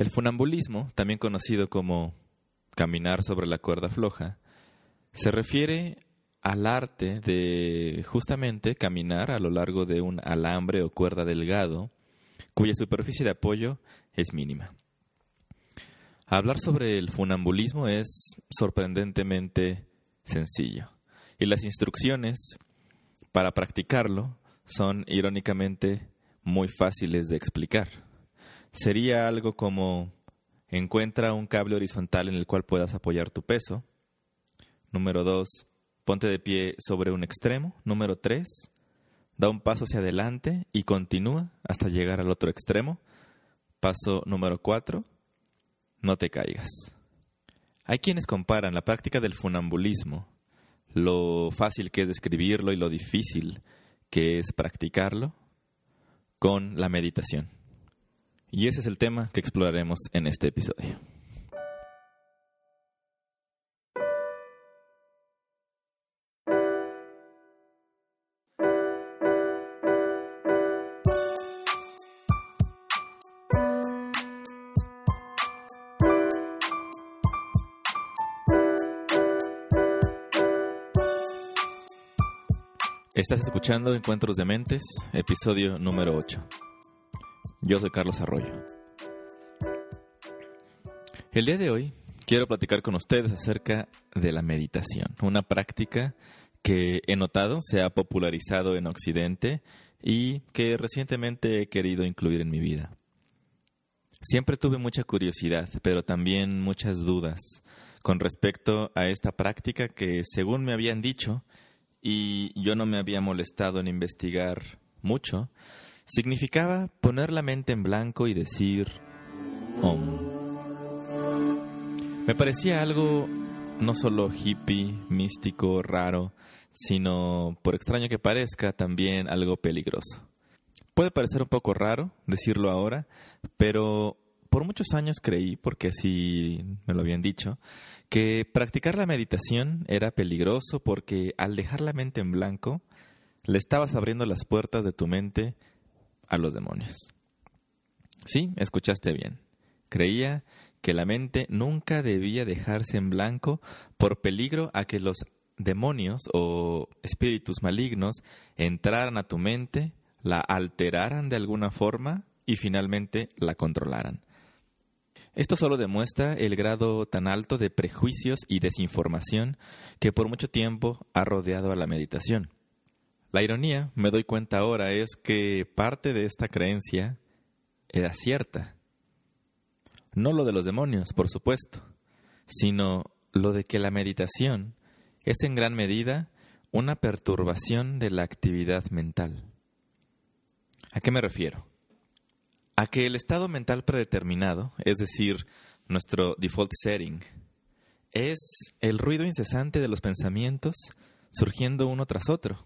El funambulismo, también conocido como caminar sobre la cuerda floja, se refiere al arte de justamente caminar a lo largo de un alambre o cuerda delgado cuya superficie de apoyo es mínima. Hablar sobre el funambulismo es sorprendentemente sencillo y las instrucciones para practicarlo son irónicamente muy fáciles de explicar. Sería algo como encuentra un cable horizontal en el cual puedas apoyar tu peso. Número dos, ponte de pie sobre un extremo. Número tres, da un paso hacia adelante y continúa hasta llegar al otro extremo. Paso número cuatro, no te caigas. Hay quienes comparan la práctica del funambulismo, lo fácil que es describirlo y lo difícil que es practicarlo, con la meditación. Y ese es el tema que exploraremos en este episodio. Estás escuchando Encuentros de Mentes, episodio número 8. Yo soy Carlos Arroyo. El día de hoy quiero platicar con ustedes acerca de la meditación, una práctica que he notado se ha popularizado en Occidente y que recientemente he querido incluir en mi vida. Siempre tuve mucha curiosidad, pero también muchas dudas con respecto a esta práctica que, según me habían dicho, y yo no me había molestado en investigar mucho, significaba poner la mente en blanco y decir Om. Me parecía algo no solo hippie, místico, raro, sino, por extraño que parezca, también algo peligroso. Puede parecer un poco raro decirlo ahora, pero por muchos años creí, porque así me lo habían dicho, que practicar la meditación era peligroso porque al dejar la mente en blanco, le estabas abriendo las puertas de tu mente a los demonios. Sí, escuchaste bien. Creía que la mente nunca debía dejarse en blanco por peligro a que los demonios o espíritus malignos entraran a tu mente, la alteraran de alguna forma y finalmente la controlaran. Esto solo demuestra el grado tan alto de prejuicios y desinformación que por mucho tiempo ha rodeado a la meditación. La ironía, me doy cuenta ahora, es que parte de esta creencia era cierta. No lo de los demonios, por supuesto, sino lo de que la meditación es en gran medida una perturbación de la actividad mental. ¿A qué me refiero? a que el estado mental predeterminado, es decir, nuestro default setting, es el ruido incesante de los pensamientos surgiendo uno tras otro.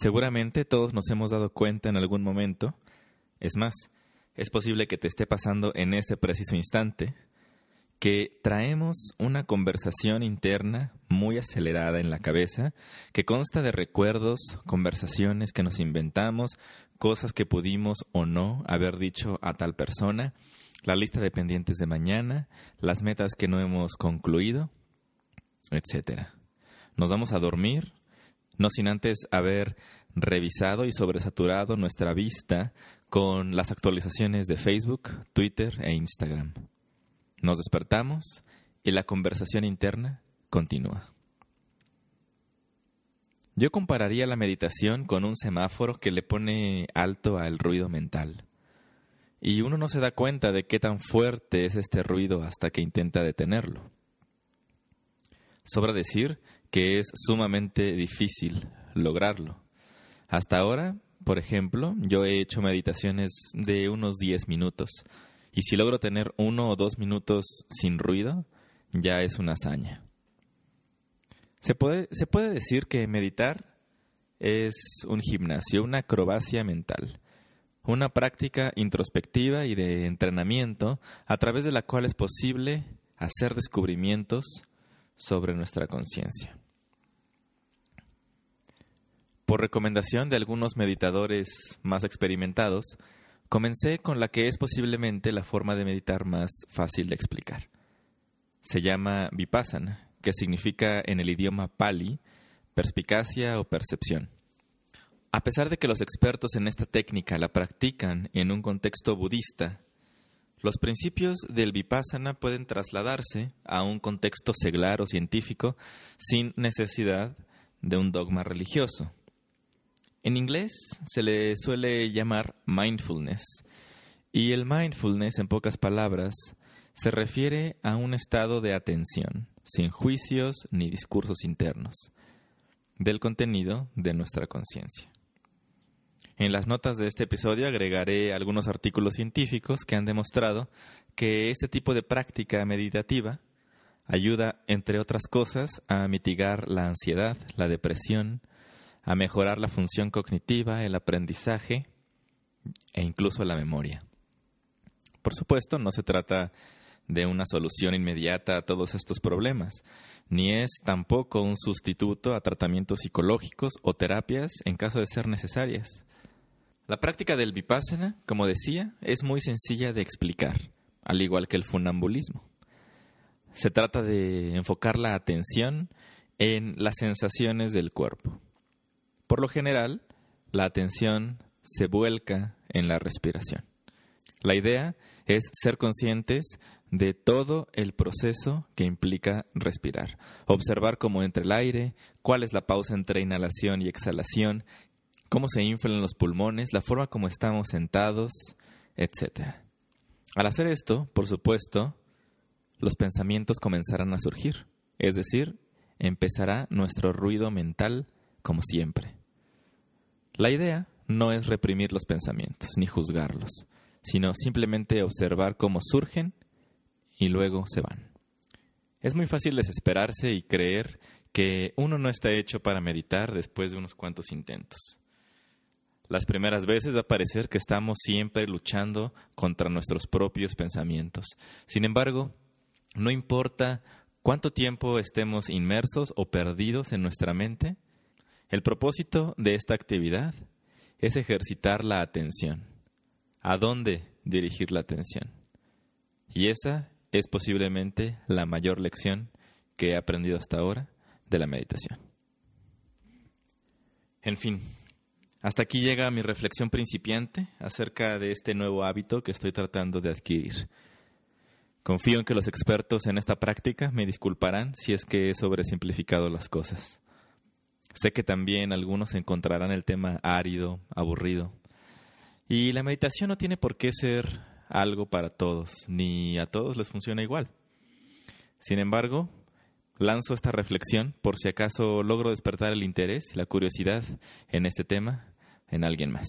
Seguramente todos nos hemos dado cuenta en algún momento, es más, es posible que te esté pasando en este preciso instante, que traemos una conversación interna muy acelerada en la cabeza, que consta de recuerdos, conversaciones que nos inventamos, cosas que pudimos o no haber dicho a tal persona, la lista de pendientes de mañana, las metas que no hemos concluido, etc. Nos vamos a dormir, no sin antes haber revisado y sobresaturado nuestra vista con las actualizaciones de Facebook, Twitter e Instagram. Nos despertamos y la conversación interna continúa. Yo compararía la meditación con un semáforo que le pone alto al ruido mental. Y uno no se da cuenta de qué tan fuerte es este ruido hasta que intenta detenerlo. Sobra decir que es sumamente difícil lograrlo. Hasta ahora, por ejemplo, yo he hecho meditaciones de unos 10 minutos. Y si logro tener uno o dos minutos sin ruido, ya es una hazaña. Se puede, se puede decir que meditar es un gimnasio, una acrobacia mental, una práctica introspectiva y de entrenamiento a través de la cual es posible hacer descubrimientos sobre nuestra conciencia. Por recomendación de algunos meditadores más experimentados, Comencé con la que es posiblemente la forma de meditar más fácil de explicar. Se llama vipassana, que significa en el idioma pali perspicacia o percepción. A pesar de que los expertos en esta técnica la practican en un contexto budista, los principios del vipassana pueden trasladarse a un contexto seglar o científico sin necesidad de un dogma religioso. En inglés se le suele llamar mindfulness, y el mindfulness, en pocas palabras, se refiere a un estado de atención, sin juicios ni discursos internos, del contenido de nuestra conciencia. En las notas de este episodio agregaré algunos artículos científicos que han demostrado que este tipo de práctica meditativa ayuda, entre otras cosas, a mitigar la ansiedad, la depresión, a mejorar la función cognitiva, el aprendizaje e incluso la memoria. Por supuesto, no se trata de una solución inmediata a todos estos problemas, ni es tampoco un sustituto a tratamientos psicológicos o terapias en caso de ser necesarias. La práctica del vipassana, como decía, es muy sencilla de explicar, al igual que el funambulismo. Se trata de enfocar la atención en las sensaciones del cuerpo. Por lo general, la atención se vuelca en la respiración. La idea es ser conscientes de todo el proceso que implica respirar. Observar cómo entra el aire, cuál es la pausa entre inhalación y exhalación, cómo se inflan los pulmones, la forma como estamos sentados, etc. Al hacer esto, por supuesto, los pensamientos comenzarán a surgir, es decir, empezará nuestro ruido mental como siempre. La idea no es reprimir los pensamientos ni juzgarlos, sino simplemente observar cómo surgen y luego se van. Es muy fácil desesperarse y creer que uno no está hecho para meditar después de unos cuantos intentos. Las primeras veces va a parecer que estamos siempre luchando contra nuestros propios pensamientos. Sin embargo, no importa cuánto tiempo estemos inmersos o perdidos en nuestra mente, el propósito de esta actividad es ejercitar la atención. ¿A dónde dirigir la atención? Y esa es posiblemente la mayor lección que he aprendido hasta ahora de la meditación. En fin, hasta aquí llega mi reflexión principiante acerca de este nuevo hábito que estoy tratando de adquirir. Confío en que los expertos en esta práctica me disculparán si es que he sobresimplificado las cosas. Sé que también algunos encontrarán el tema árido, aburrido. Y la meditación no tiene por qué ser algo para todos, ni a todos les funciona igual. Sin embargo, lanzo esta reflexión por si acaso logro despertar el interés la curiosidad en este tema en alguien más.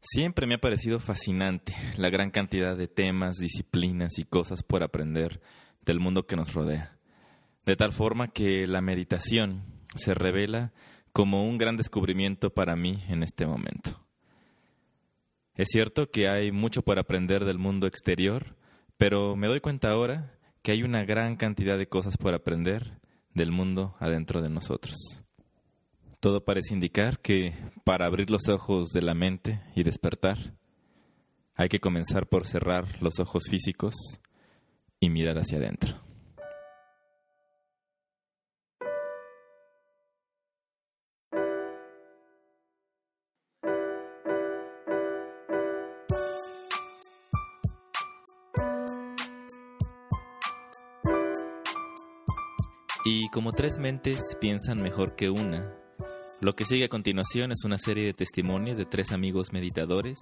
Siempre me ha parecido fascinante la gran cantidad de temas, disciplinas y cosas por aprender del mundo que nos rodea. De tal forma que la meditación se revela como un gran descubrimiento para mí en este momento. Es cierto que hay mucho por aprender del mundo exterior, pero me doy cuenta ahora que hay una gran cantidad de cosas por aprender del mundo adentro de nosotros. Todo parece indicar que para abrir los ojos de la mente y despertar, hay que comenzar por cerrar los ojos físicos y mirar hacia adentro. Y como tres mentes piensan mejor que una, lo que sigue a continuación es una serie de testimonios de tres amigos meditadores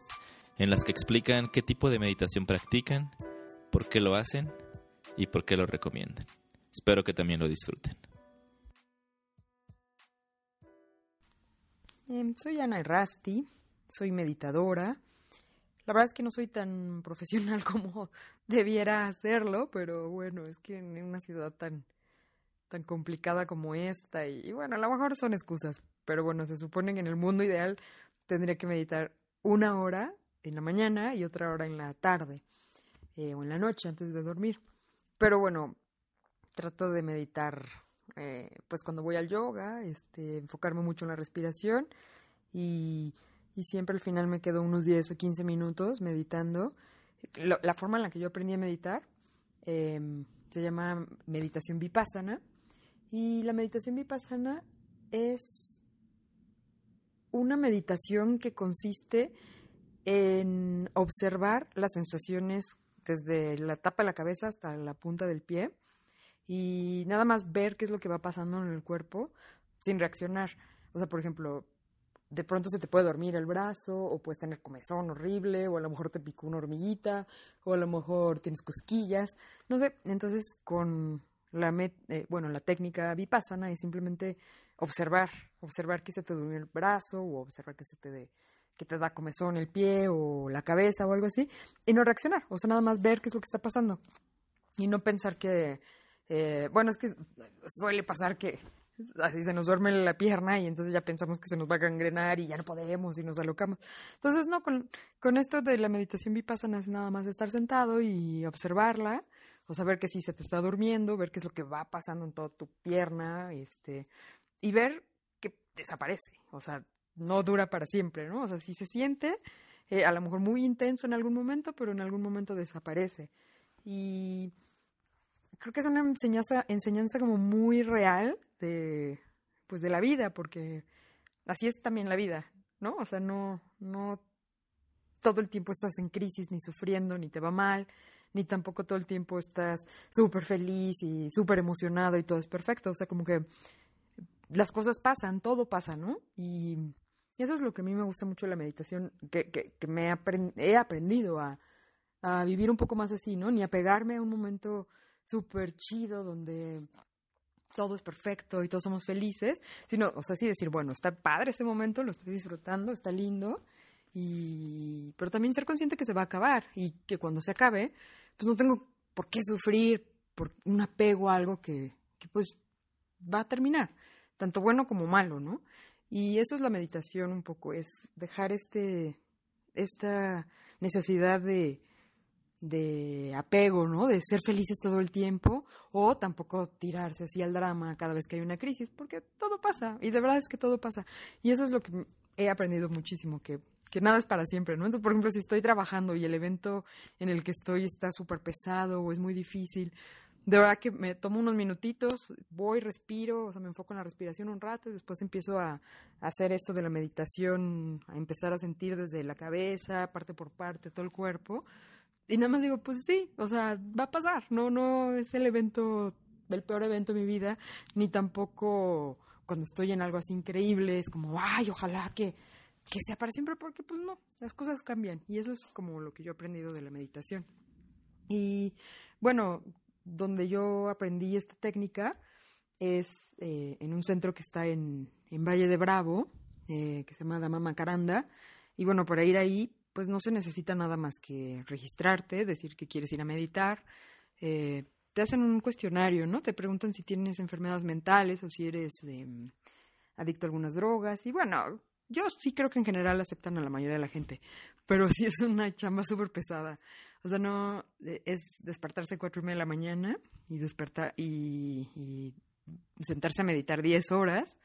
en las que explican qué tipo de meditación practican, por qué lo hacen y por qué lo recomiendan. Espero que también lo disfruten. Em, soy Ana Rasti, soy meditadora. La verdad es que no soy tan profesional como debiera hacerlo, pero bueno, es que en una ciudad tan, tan complicada como esta, y bueno, a lo mejor son excusas, pero bueno, se supone que en el mundo ideal tendría que meditar una hora en la mañana y otra hora en la tarde eh, o en la noche antes de dormir. Pero bueno, trato de meditar eh, pues cuando voy al yoga, este, enfocarme mucho en la respiración y y siempre al final me quedo unos 10 o 15 minutos meditando. la forma en la que yo aprendí a meditar em, se llama meditación vipassana y la meditación vipassana es una meditación que consiste en observar las sensaciones desde la tapa de la cabeza hasta la punta del pie y nada más ver qué es lo que va pasando en el cuerpo sin reaccionar. O sea, por ejemplo, de pronto se te puede dormir el brazo, o puedes tener comezón horrible, o a lo mejor te picó una hormiguita, o a lo mejor tienes cosquillas, no sé. Entonces, con la, eh, bueno, la técnica vipassana es simplemente observar, observar que se te duerme el brazo, o observar que se te que te da comezón el pie, o la cabeza, o algo así, y no reaccionar. O sea, nada más ver qué es lo que está pasando. Y no pensar que, eh, bueno, es que suele pasar que así se nos duerme la pierna y entonces ya pensamos que se nos va a gangrenar y ya no podemos y nos alocamos. Entonces, no, con, con esto de la meditación vipassana es nada más estar sentado y observarla, o saber que si se te está durmiendo, ver qué es lo que va pasando en toda tu pierna, este, y ver que desaparece, o sea, no dura para siempre, ¿no? O sea, si se siente, eh, a lo mejor muy intenso en algún momento, pero en algún momento desaparece. Y creo que es una enseñanza, enseñanza como muy real de, pues de la vida, porque así es también la vida, ¿no? O sea, no, no todo el tiempo estás en crisis, ni sufriendo, ni te va mal, ni tampoco todo el tiempo estás súper feliz y súper emocionado y todo es perfecto. O sea, como que las cosas pasan, todo pasa, ¿no? Y eso es lo que a mí me gusta mucho de la meditación, que, que, que me he aprendido a, vivir un poco más así, ¿no? Ni a pegarme a un momento súper chido donde todo es perfecto y todos somos felices, sino, o sea, sí decir, bueno, está padre ese momento, lo estoy disfrutando, está lindo, y, pero también ser consciente que se va a acabar y que cuando se acabe, pues no tengo por qué sufrir por un apego a algo que, que pues va a terminar, tanto bueno como malo, ¿no? Y eso es la meditación un poco, es dejar este, esta necesidad de, de apego, ¿no? De ser felices todo el tiempo o tampoco tirarse así al drama cada vez que hay una crisis, porque todo pasa y de verdad es que todo pasa. Y eso es lo que he aprendido muchísimo, que, que nada es para siempre, ¿no? Entonces, por ejemplo, si estoy trabajando y el evento en el que estoy está súper pesado o es muy difícil, de verdad que me tomo unos minutitos, voy, respiro, o sea, me enfoco en la respiración un rato y después empiezo a, a hacer esto de la meditación, a empezar a sentir desde la cabeza, parte por parte, todo el cuerpo y nada más digo, pues sí, o sea, va a pasar. No, no es el evento, el peor evento de mi vida, ni tampoco cuando estoy en algo así increíble, es como, ay, ojalá que, que sea para siempre, porque pues no, las cosas cambian. Y eso es como lo que yo he aprendido de la meditación. Y bueno, donde yo aprendí esta técnica es eh, en un centro que está en, en Valle de Bravo, eh, que se llama Dama Macaranda. Y bueno, para ir ahí pues no se necesita nada más que registrarte, decir que quieres ir a meditar. Eh, te hacen un cuestionario, ¿no? Te preguntan si tienes enfermedades mentales o si eres em, adicto a algunas drogas. Y bueno, yo sí creo que en general aceptan a la mayoría de la gente, pero sí es una chamba súper pesada. O sea, no eh, es despertarse a cuatro y media de la mañana y despertar y, sentarse a meditar diez horas.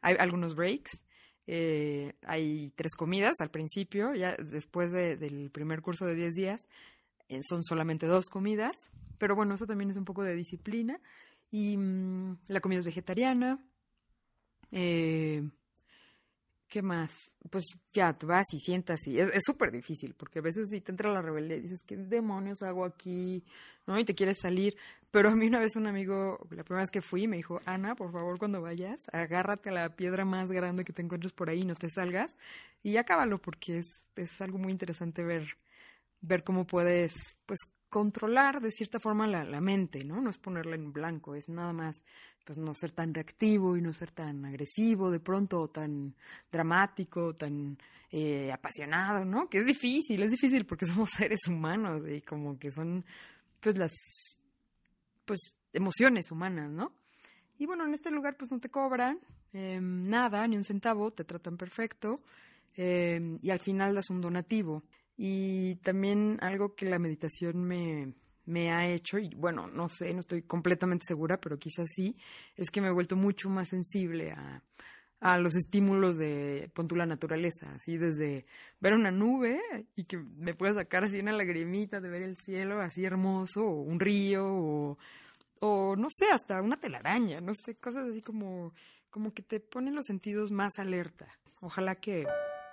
Hay algunos breaks eh, hay tres comidas al principio, ya después del primer curso de 10 días eh, son solamente dos comidas, pero bueno, eso también es un poco de disciplina. Y mm, la comida es vegetariana. Eh, ¿Qué más? Pues ya, vas y sientas y es súper difícil, porque a veces si te entra la rebeldía y dices, ¿qué demonios hago aquí? ¿No? Y te quieres salir. Pero a mí una vez un amigo, la primera vez que fui, me dijo, Ana, por favor, cuando vayas, agárrate a la piedra más grande que te encuentres por ahí, no te salgas y acábalo, porque es, es algo muy interesante ver, ver cómo puedes, pues, controlar de cierta forma la, mente, ¿no? No es ponerla en blanco, es nada más pues no ser tan reactivo y no ser tan agresivo de pronto, o tan dramático, tan eh, apasionado, ¿no? Que es difícil, es difícil porque somos seres humanos y como que son pues las pues emociones humanas, ¿no? Y bueno, en este lugar pues no te cobran eh, nada, ni un centavo, te tratan perfecto eh, y al final das un donativo. Y también algo que la meditación me, me ha hecho, y bueno, no sé, no estoy completamente segura, pero quizás sí, es que me he vuelto mucho más sensible a, a los estímulos de pon la naturaleza, así desde ver una nube y que me pueda sacar así una lagrimita de ver el cielo así hermoso, o un río, o, o no sé, hasta una telaraña, no sé, cosas así como, como que te ponen los sentidos más alerta. Ojalá que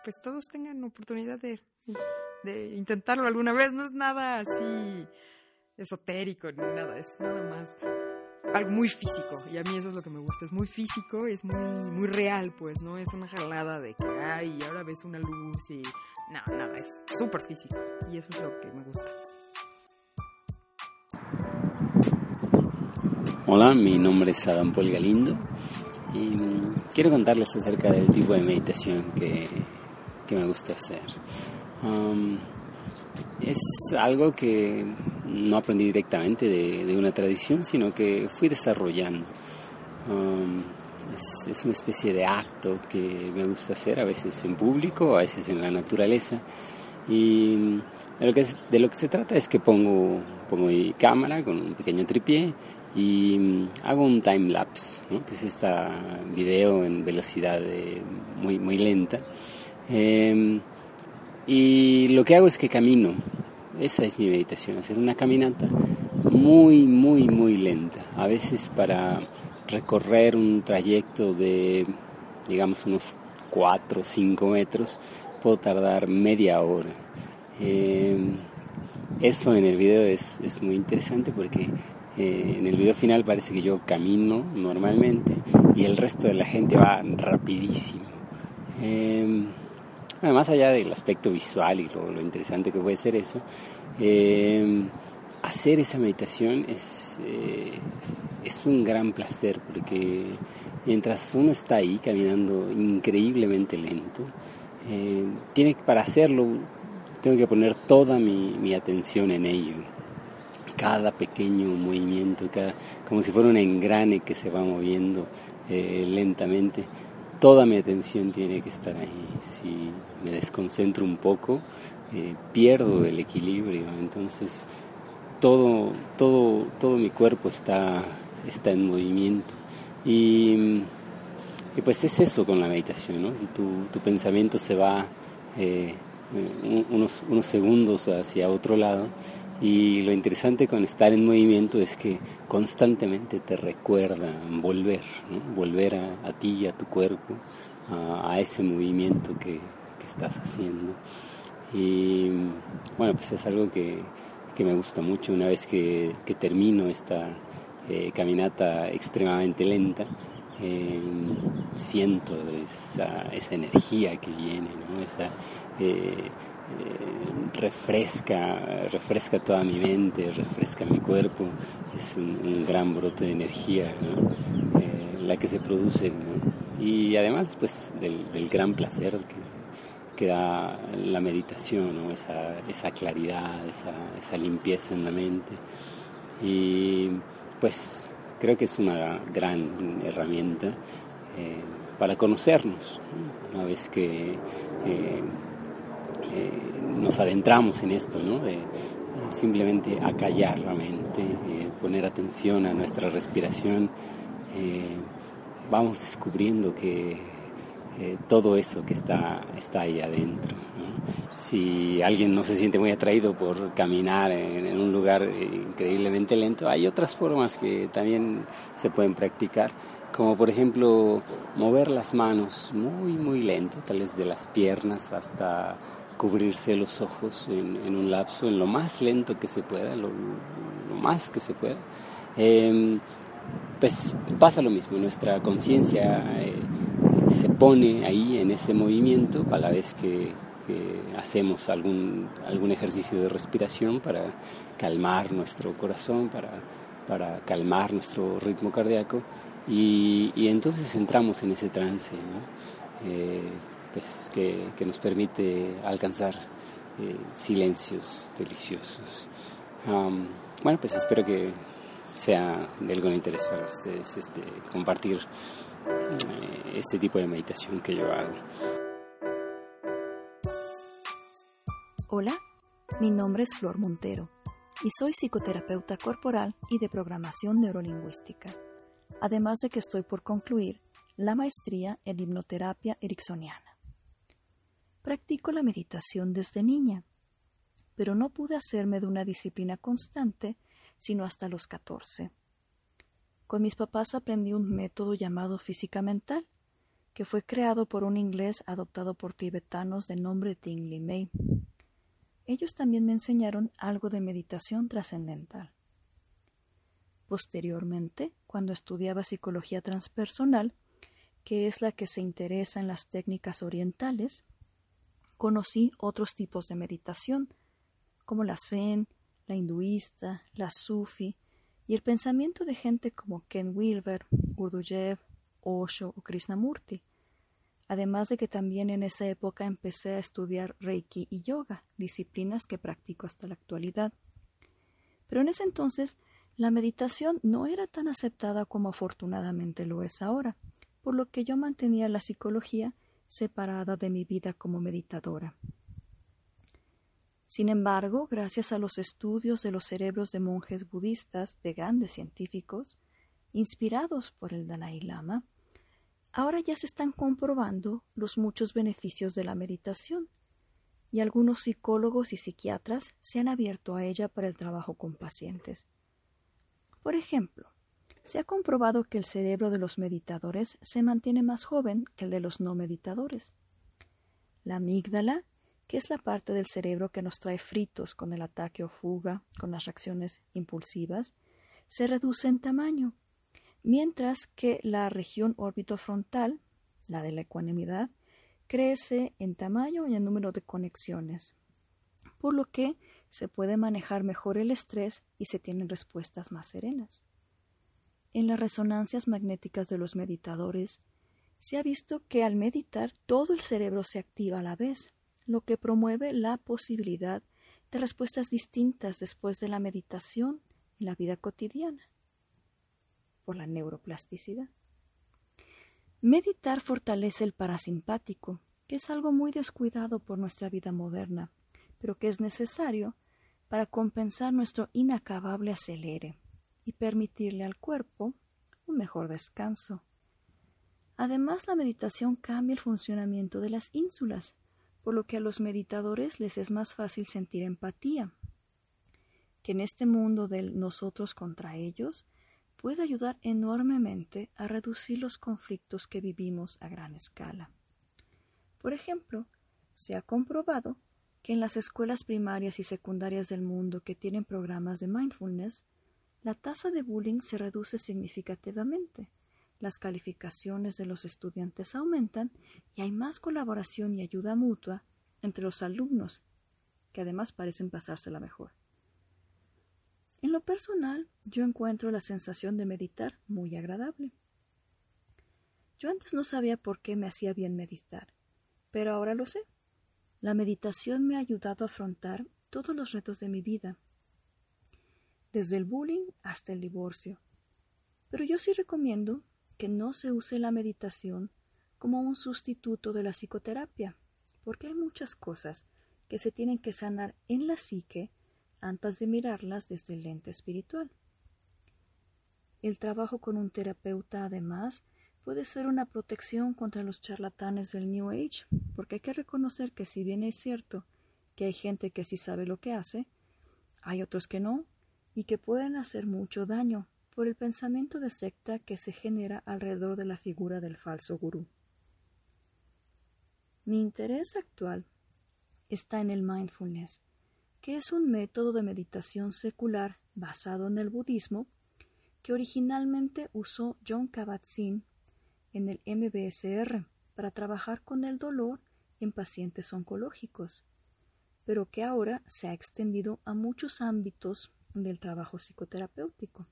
pues todos tengan oportunidad de, de intentarlo alguna vez, no es nada así esotérico ni nada, es nada más algo muy físico. Y a mí eso es lo que me gusta, es muy físico, es muy muy real, pues no es una jalada de que ay, ahora ves una luz y no, nada, es súper físico. Y eso es lo que me gusta. Hola, mi nombre es Adam Paul Galindo. Y quiero contarles acerca del tipo de meditación que, que me gusta hacer. Um, es algo que no aprendí directamente de, una tradición, sino que fui desarrollando. Um, es, una especie de acto que me gusta hacer, a veces en público, a veces en la naturaleza. Y de lo que, de lo que se trata es que pongo, pongo mi cámara con un pequeño tripié y mm, hago un time lapse, que es este video en velocidad muy, muy lenta. Em, y lo que hago es que camino. Esa es mi meditación, hacer una caminata muy, muy, muy lenta. A veces para recorrer un trayecto de, digamos, unos 4 o 5 metros, puedo tardar media hora. Em, eso en el video es, es muy interesante porque eh, en el video final parece que yo camino normalmente y el resto de la gente va rapidísimo. Eh, más allá del aspecto visual y lo, interesante que puede ser eso, eh, hacer esa meditación es, es un gran placer porque mientras uno está ahí caminando increíblemente lento, tiene para hacerlo tengo que poner toda mi, mi atención en ello cada pequeño movimiento, cada, como si fuera un engrane que se va moviendo eh, lentamente. Toda mi atención tiene que estar ahí. Si me desconcentro un poco, eh, pierdo el equilibrio. Entonces, todo, todo, todo mi cuerpo está, está en movimiento. Y, pues es eso con la meditación, ¿no? Si tu, tu pensamiento se va eh, unos, unos segundos hacia otro lado, y lo interesante con estar en movimiento es que constantemente te recuerda volver, volver a, ti, a tu cuerpo, a, ese movimiento que, estás haciendo. Y bueno, pues es algo que, me gusta mucho una vez que, termino esta eh, caminata extremadamente lenta. Eh, siento esa, esa, energía que viene, ¿no? esa, eh, eh, refresca, refresca toda mi mente, refresca mi cuerpo, es un, gran brote de energía eh, la que se produce y además pues del, gran placer que, da la meditación, esa, esa, claridad, esa, limpieza en la mente. Y pues creo que es una gran herramienta eh, para conocernos, una vez que nos adentramos en esto, ¿no? De, eh, simplemente acallar la mente, eh, poner atención a nuestra respiración, vamos descubriendo que todo eso que está, está ahí adentro. Si alguien no se siente muy atraído por caminar en, un lugar increíblemente lento, hay otras formas que también se pueden practicar, como por ejemplo mover las manos muy, muy lento, tal vez de las piernas hasta cubrirse los ojos en, un lapso, en lo más lento que se pueda, lo, más que se pueda. Em, pues pasa lo mismo, nuestra conciencia eh, se pone ahí en ese movimiento a la vez que, hacemos algún, algún ejercicio de respiración para calmar nuestro corazón, para, para calmar nuestro ritmo cardíaco y, entonces entramos en ese trance. Eh, pues, que, nos permite alcanzar eh, silencios deliciosos. bueno, pues espero que sea de algún interés para ustedes este, compartir eh, este tipo de meditación que yo hago. Hola, mi nombre es Flor Montero y soy psicoterapeuta corporal y de programación neurolingüística. Además de que estoy por concluir la maestría en hipnoterapia ericksoniana. Practico la meditación desde niña, pero no pude hacerme de una disciplina constante sino hasta los 14. Con mis papás aprendí un método llamado física mental, que fue creado por un inglés adoptado por tibetanos de nombre Ting Li Mei. Ellos también me enseñaron algo de meditación trascendental. Posteriormente, cuando estudiaba psicología transpersonal, que es la que se interesa en las técnicas orientales, conocí otros tipos de meditación, como la Zen, la hinduista, la sufi y el pensamiento de gente como Ken Wilber, Gurdjieff, Osho o Krishnamurti. Además de que también en esa época empecé a estudiar Reiki y yoga, disciplinas que practico hasta la actualidad. Pero en ese entonces la meditación no era tan aceptada como afortunadamente lo es ahora, por lo que yo mantenía la psicología separada de mi vida como meditadora. Sin embargo, gracias a los estudios de los cerebros de monjes budistas de grandes científicos, inspirados por el Dalai Lama, ahora ya se están comprobando los muchos beneficios de la meditación, y algunos psicólogos y psiquiatras se han abierto a ella para el trabajo con pacientes. Por ejemplo, se ha comprobado que el cerebro de los meditadores se mantiene más joven que el de los no meditadores. La amígdala que es la parte del cerebro que nos trae fritos con el ataque o fuga, con las reacciones impulsivas, se reduce en tamaño, mientras que la región orbitofrontal, la de la ecuanimidad, crece en tamaño y en número de conexiones, por lo que se puede manejar mejor el estrés y se tienen respuestas más serenas. En las resonancias magnéticas de los meditadores, se ha visto que al meditar todo el cerebro se activa a la vez, lo que promueve la posibilidad de respuestas distintas después de la meditación en la vida cotidiana, por la neuroplasticidad. Meditar fortalece el parasimpático, que es algo muy descuidado por nuestra vida moderna, pero que es necesario para compensar nuestro inacabable acelere y permitirle al cuerpo un mejor descanso. Además, la meditación cambia el funcionamiento de las ínsulas, por lo que a los meditadores les es más fácil sentir empatía, que en este mundo del nosotros contra ellos puede ayudar enormemente a reducir los conflictos que vivimos a gran escala. Por ejemplo, se ha comprobado que en las escuelas primarias y secundarias del mundo que tienen programas de mindfulness, la tasa de bullying se reduce significativamente, las calificaciones de los estudiantes aumentan y hay más colaboración y ayuda mutua entre los alumnos, que además parecen pasársela mejor. En lo personal, yo encuentro la sensación de meditar muy agradable. Yo antes no sabía por qué me hacía bien meditar, pero ahora lo sé. La meditación me ha ayudado a afrontar todos los retos de mi vida, desde el bullying hasta el divorcio. Pero yo sí recomiendo que no se use la meditación como un sustituto de la psicoterapia, porque hay muchas cosas que se tienen que sanar en la psique antes de mirarlas desde el lente espiritual. El trabajo con un terapeuta, además, puede ser una protección contra los charlatanes del New Age, porque hay que reconocer que si bien es cierto que hay gente que sí sabe lo que hace, hay otros que no, y que pueden hacer mucho daño, por el pensamiento de secta que se genera alrededor de la figura del falso gurú. Mi interés actual está en el mindfulness, que es un método de meditación secular basado en el budismo que originalmente usó John Kabat-Zinn en el MBSR para trabajar con el dolor en pacientes oncológicos, pero que ahora se ha extendido a muchos ámbitos del trabajo psicoterapéutico.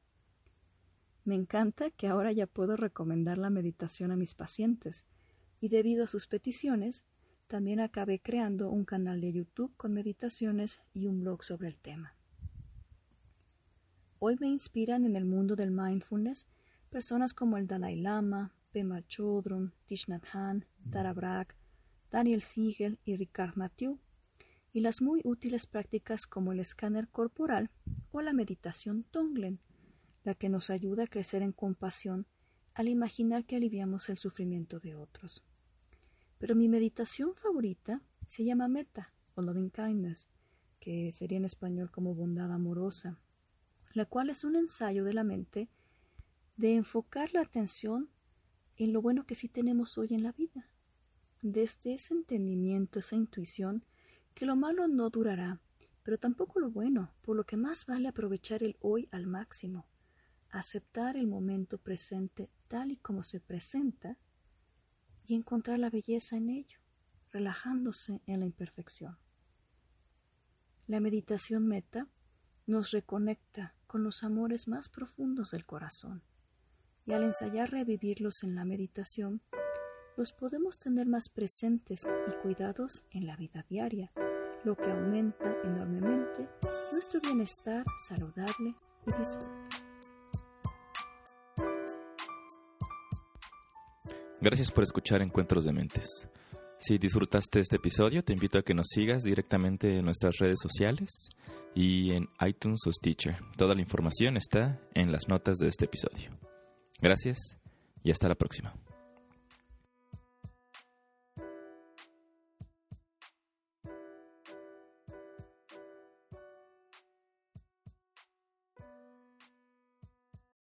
Me encanta que ahora ya puedo recomendar la meditación a mis pacientes y debido a sus peticiones, también acabé creando un canal de YouTube con meditaciones y un blog sobre el tema. Hoy me inspiran en el mundo del mindfulness personas como el Dalai Lama, Pema Chodron, Thich Nhat Tara Brach, Daniel Siegel y Ricard Mathieu, y las muy útiles prácticas como el escáner corporal o la meditación Tonglen, la que nos ayuda a crecer en compasión al imaginar que aliviamos el sufrimiento de otros. Pero mi meditación favorita se llama Metta o Loving Kindness, que sería en español como bondad amorosa, la cual es un ensayo de la mente de enfocar la atención en lo bueno que sí tenemos hoy en la vida. Desde ese entendimiento, esa intuición, que lo malo no durará, pero tampoco lo bueno, por lo que más vale aprovechar el hoy al máximo, aceptar el momento presente tal y como se presenta y encontrar la belleza en ello, relajándose en la imperfección. La meditación meta nos reconecta con los amores más profundos del corazón y al ensayar revivirlos en la meditación, los podemos tener más presentes y cuidados en la vida diaria, lo que aumenta enormemente nuestro bienestar saludable y disfrute. Gracias por escuchar Encuentros de Mentes. Si disfrutaste este episodio, te invito a que nos sigas directamente en nuestras redes sociales y en iTunes o Stitcher. Toda la información está en las notas de este episodio. Gracias y hasta la próxima.